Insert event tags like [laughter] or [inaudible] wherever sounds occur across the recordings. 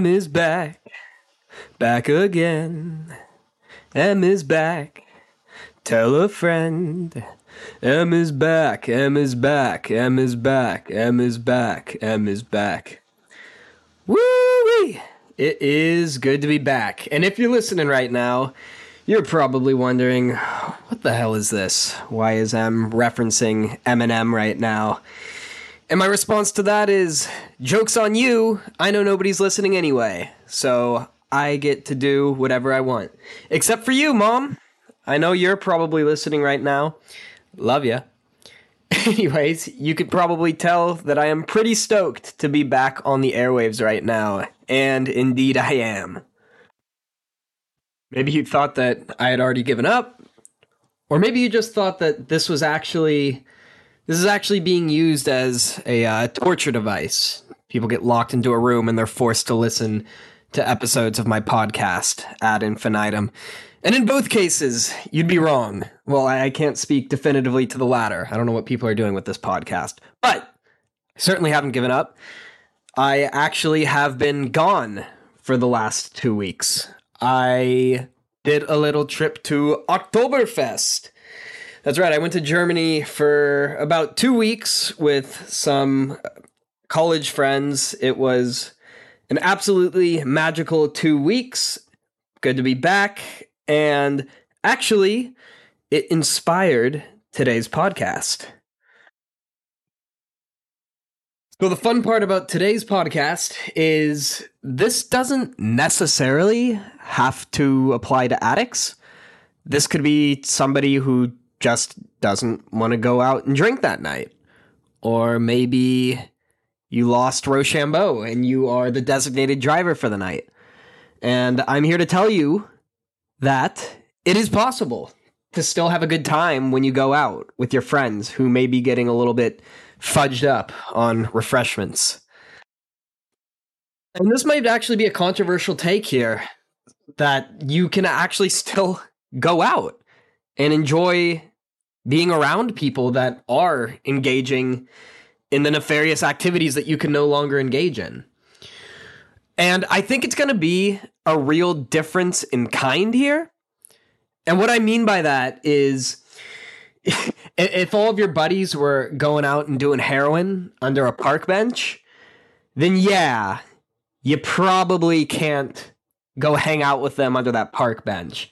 M is back, back again. M is back. Tell a friend. M is back. M is back. M is back. M is back. M is back. Woo wee! It is good to be back. And if you're listening right now, you're probably wondering, what the hell is this? Why is M referencing Eminem right now? And my response to that is joke's on you. I know nobody's listening anyway. So I get to do whatever I want. Except for you, Mom. I know you're probably listening right now. Love ya. [laughs] Anyways, you could probably tell that I am pretty stoked to be back on the airwaves right now. And indeed I am. Maybe you thought that I had already given up. Or maybe you just thought that this was actually this is actually being used as a uh, torture device. People get locked into a room and they're forced to listen to episodes of my podcast ad infinitum. And in both cases, you'd be wrong. Well, I can't speak definitively to the latter. I don't know what people are doing with this podcast, but I certainly haven't given up. I actually have been gone for the last two weeks. I did a little trip to Oktoberfest that's right. I went to Germany for about two weeks with some college friends. It was an absolutely magical two weeks. Good to be back. And actually, it inspired today's podcast. So, the fun part about today's podcast is this doesn't necessarily have to apply to addicts. This could be somebody who just doesn't want to go out and drink that night. Or maybe you lost Rochambeau and you are the designated driver for the night. And I'm here to tell you that it is possible to still have a good time when you go out with your friends who may be getting a little bit fudged up on refreshments. And this might actually be a controversial take here that you can actually still go out and enjoy being around people that are engaging in the nefarious activities that you can no longer engage in. And I think it's going to be a real difference in kind here. And what I mean by that is [laughs] if all of your buddies were going out and doing heroin under a park bench, then yeah, you probably can't go hang out with them under that park bench.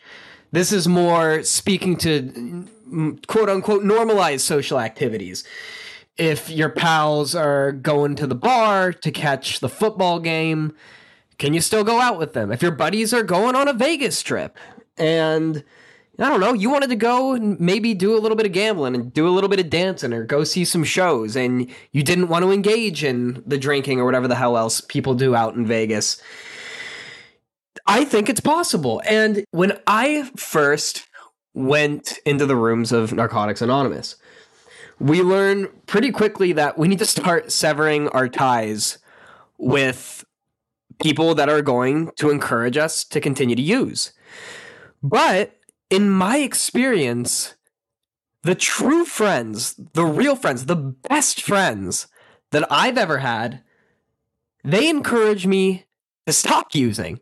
This is more speaking to quote unquote normalized social activities. If your pals are going to the bar to catch the football game, can you still go out with them? If your buddies are going on a Vegas trip and I don't know, you wanted to go and maybe do a little bit of gambling and do a little bit of dancing or go see some shows and you didn't want to engage in the drinking or whatever the hell else people do out in Vegas. I think it's possible. And when I first went into the rooms of Narcotics Anonymous. We learn pretty quickly that we need to start severing our ties with people that are going to encourage us to continue to use. But in my experience, the true friends, the real friends, the best friends that I've ever had, they encourage me to stop using.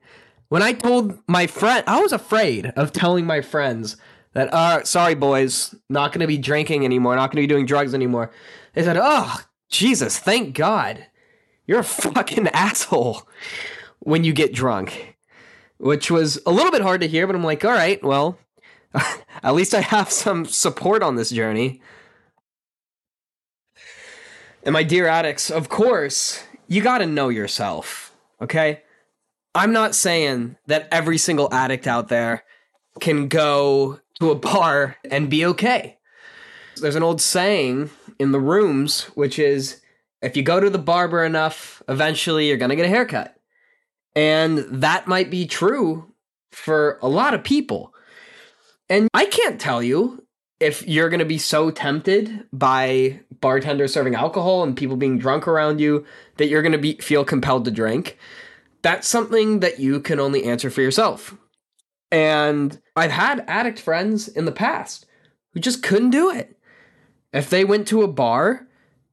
When I told my friend, I was afraid of telling my friends that uh sorry boys not going to be drinking anymore not going to be doing drugs anymore. They said oh jesus thank god. You're a fucking [laughs] asshole when you get drunk. Which was a little bit hard to hear but i'm like all right well [laughs] at least i have some support on this journey. And my dear addicts of course you got to know yourself okay? I'm not saying that every single addict out there can go to a bar and be okay. There's an old saying in the rooms, which is if you go to the barber enough, eventually you're going to get a haircut. And that might be true for a lot of people. And I can't tell you if you're going to be so tempted by bartenders serving alcohol and people being drunk around you that you're going to be feel compelled to drink. That's something that you can only answer for yourself. And I've had addict friends in the past who just couldn't do it. If they went to a bar,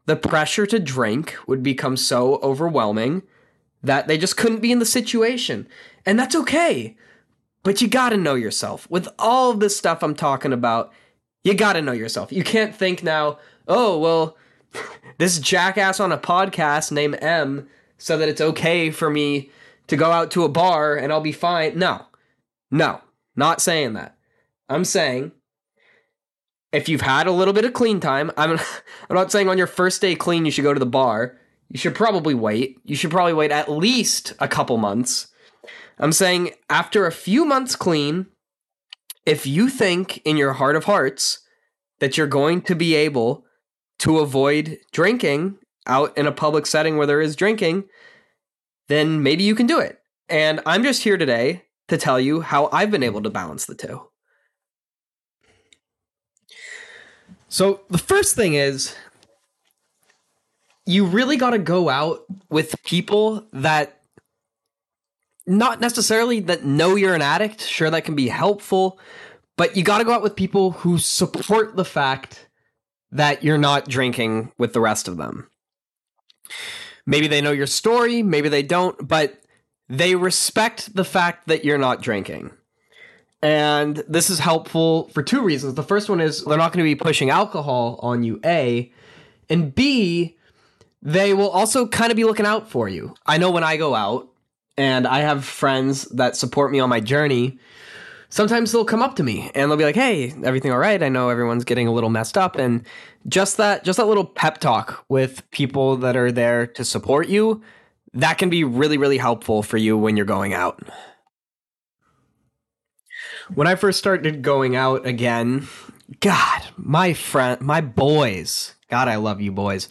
the pressure to drink would become so overwhelming that they just couldn't be in the situation. And that's okay. But you gotta know yourself. With all of this stuff I'm talking about, you gotta know yourself. You can't think now, oh, well, [laughs] this jackass on a podcast named M said that it's okay for me to go out to a bar and I'll be fine. No, no, not saying that. I'm saying if you've had a little bit of clean time, I'm, [laughs] I'm not saying on your first day clean you should go to the bar. You should probably wait. You should probably wait at least a couple months. I'm saying after a few months clean, if you think in your heart of hearts that you're going to be able to avoid drinking out in a public setting where there is drinking, then maybe you can do it. And I'm just here today to tell you how I've been able to balance the two. So, the first thing is you really got to go out with people that not necessarily that know you're an addict. Sure, that can be helpful, but you got to go out with people who support the fact that you're not drinking with the rest of them. Maybe they know your story, maybe they don't, but they respect the fact that you're not drinking. And this is helpful for two reasons. The first one is they're not going to be pushing alcohol on you, A. And B, they will also kind of be looking out for you. I know when I go out and I have friends that support me on my journey, sometimes they'll come up to me and they'll be like, "Hey, everything all right? I know everyone's getting a little messed up." And just that just that little pep talk with people that are there to support you, that can be really really helpful for you when you're going out. When I first started going out again, god, my friend, my boys, god I love you boys.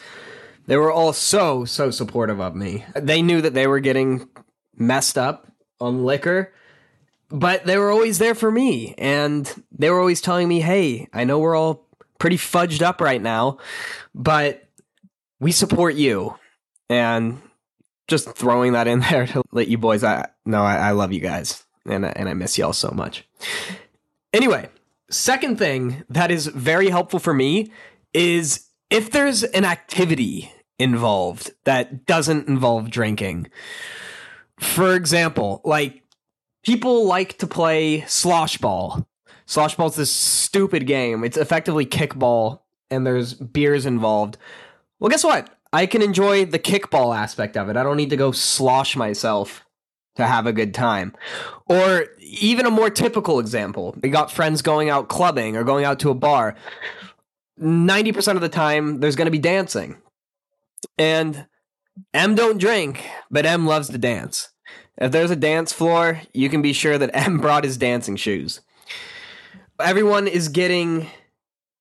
They were all so so supportive of me. They knew that they were getting messed up on liquor but they were always there for me and they were always telling me hey i know we're all pretty fudged up right now but we support you and just throwing that in [laughs] there to let you boys i know I, I love you guys and, and i miss y'all so much anyway second thing that is very helpful for me is if there's an activity involved that doesn't involve drinking for example like people like to play slosh ball. Slosh ball is this stupid game. It's effectively kickball, and there's beers involved. Well, guess what? I can enjoy the kickball aspect of it. I don't need to go slosh myself to have a good time. Or even a more typical example, we got friends going out clubbing or going out to a bar. 90% of the time, there's going to be dancing. And M don't drink, but M loves to dance. If there's a dance floor, you can be sure that M brought his dancing shoes. Everyone is getting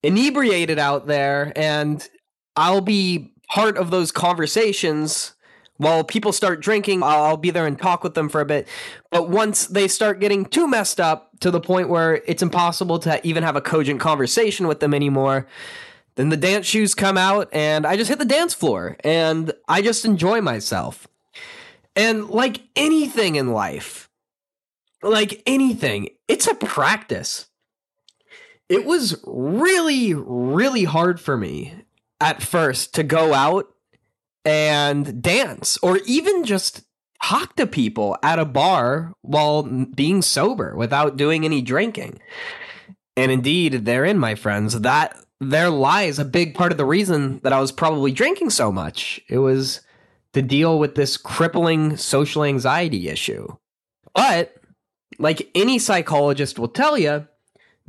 inebriated out there, and I'll be part of those conversations. While people start drinking, I'll be there and talk with them for a bit. But once they start getting too messed up to the point where it's impossible to even have a cogent conversation with them anymore, then the dance shoes come out and I just hit the dance floor and I just enjoy myself. And like anything in life, like anything, it's a practice. It was really, really hard for me at first to go out and dance or even just talk to people at a bar while being sober without doing any drinking. And indeed, therein, my friends, that there lies a big part of the reason that I was probably drinking so much. It was to deal with this crippling social anxiety issue. But, like any psychologist will tell you,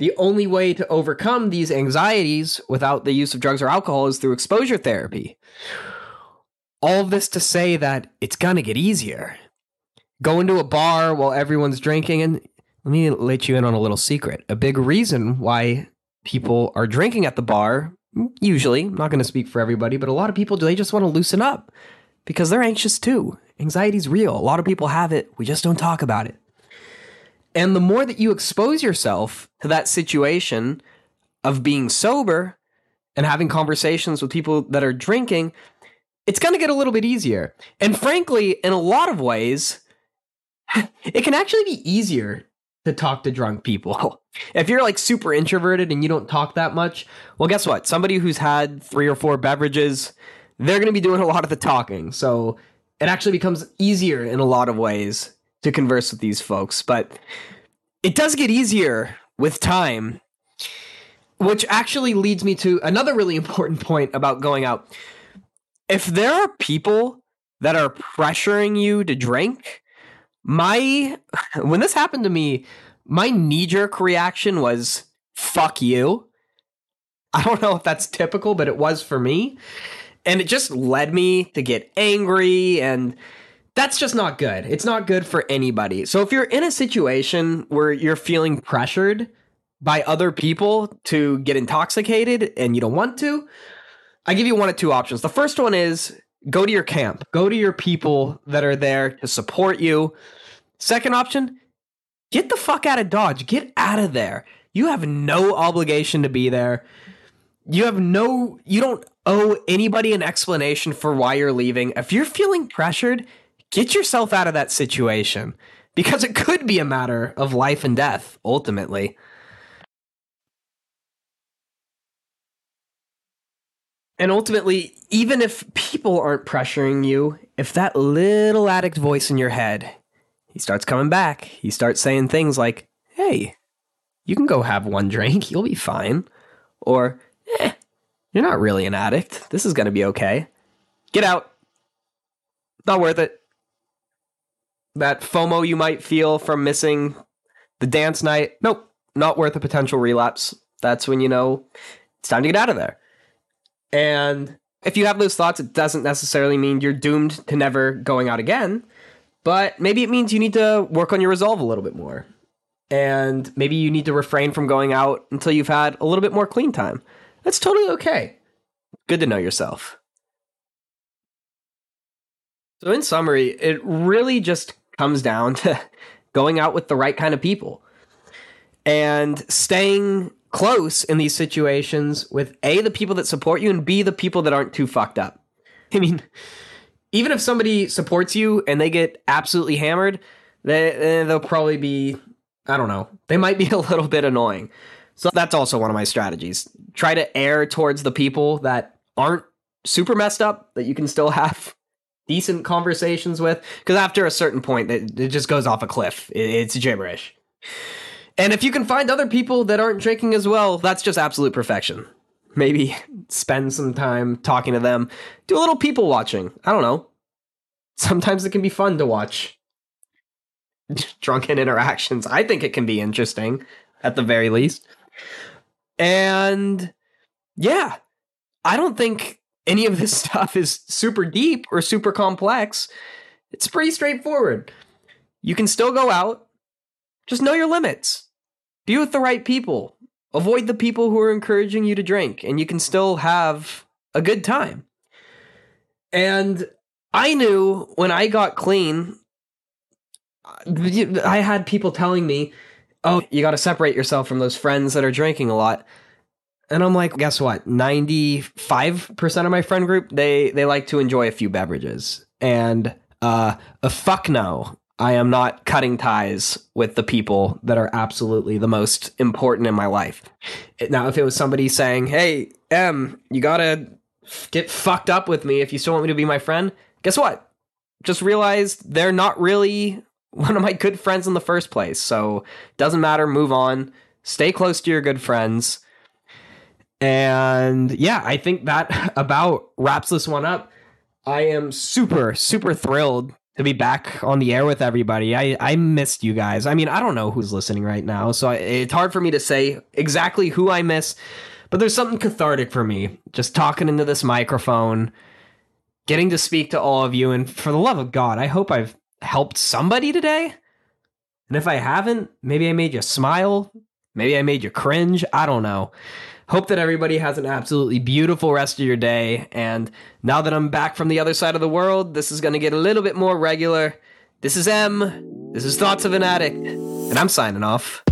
the only way to overcome these anxieties without the use of drugs or alcohol is through exposure therapy. All this to say that it's going to get easier. Go into a bar while everyone's drinking, and let me let you in on a little secret. A big reason why people are drinking at the bar, usually, I'm not going to speak for everybody, but a lot of people, do. they just want to loosen up because they're anxious too. Anxiety's real. A lot of people have it. We just don't talk about it. And the more that you expose yourself to that situation of being sober and having conversations with people that are drinking, it's going to get a little bit easier. And frankly, in a lot of ways, [laughs] it can actually be easier to talk to drunk people. [laughs] If you're like super introverted and you don't talk that much, well, guess what? Somebody who's had three or four beverages, they're going to be doing a lot of the talking. So it actually becomes easier in a lot of ways to converse with these folks. But it does get easier with time, which actually leads me to another really [laughs] important point about going out. If there are people that are pressuring you to drink, my [laughs] when this happened to me, my knee jerk reaction was fuck you. I don't know if that's typical, but it was for me. And it just led me to get angry and that's just not good. It's not good for anybody. So if you're in a situation where you're feeling pressured by other people to get intoxicated and you don't want to, I give you one of two options. The first one is go to your camp, go to your people that are there to support you. Second option, get the fuck out of Dodge, get out of there. You have no obligation to be there. You have no, you don't owe anybody an explanation for why you're leaving. If you're feeling pressured, get yourself out of that situation because it could be a matter of life and death ultimately. And ultimately, even if people aren't pressuring you, if that little addict voice in your head, he starts coming back, he starts saying things like, hey, you can go have one drink, you'll be fine. Or, eh, you're not really an addict. This is going to be okay. Get out. Not worth it that FOMO you might feel from missing the dance night. Nope, not worth a potential relapse. That's when you know it's time to get out of there. And if you have those thoughts, it doesn't necessarily mean you're doomed to never going out again, but maybe it means you need to work on your resolve a little bit more. And maybe you need to refrain from going out until you've had a little bit more clean time. That's totally okay. Good to know yourself. So, in summary, it really just comes down [laughs] to going out with the right kind of people and staying close in these situations with A, the people that support you, and B, the people that aren't too fucked up. [laughs] I mean, even if somebody supports you and they get absolutely hammered, they, they'll probably be, I don't know, they might be [laughs] a little bit annoying. So that's also one of my strategies. Try to err towards the people that aren't super messed up, that you can still have decent conversations with because after a certain point it, it just goes off a cliff. It, it's gibberish. And if you can find other people that aren't drinking as well that's just absolute perfection. Maybe [laughs] spend some time talking to them. Do a little people watching. I don't know. Sometimes it can be fun to watch [laughs] drunken interactions. I think it can be interesting at the very least. And yeah. I don't think any of this [laughs] stuff is super deep or super complex. It's pretty straightforward. You can still go out, just know your limits. Be with the right people. Avoid the people who are encouraging you to drink, and you can still have a good time. And I knew when I got clean, I had people telling me, oh, you got to separate yourself from those friends that are drinking a lot and I'm like, guess what? 95% of my friend group, they they like to enjoy a few beverages. And uh a fuck no. I am not cutting ties with the people that are absolutely the most important in my life. Now, if it was somebody saying, "Hey, M, you got to get fucked up with me if you still want me to be my friend." Guess what? Just realized they're not really one of my good friends in the first place. So, doesn't matter, move on. Stay close to your good friends and yeah, I think that [laughs] about wraps this one up. I am super, super thrilled to be back on the air with everybody. I, I missed you guys. I mean, I don't know who's listening right now, so I, it's hard for me to say exactly who I miss, but there's something cathartic for me just talking into this microphone, getting to speak to all of you. And for the love of God, I hope I've helped somebody today. And if I haven't, maybe I made you smile. Maybe I made you cringe. I don't know. Hope that everybody has an absolutely beautiful rest of your day. And now that I'm back from the other side of the world, this is going to get a little bit more regular. This is M. This is Thoughts of an Addict. And I'm signing off.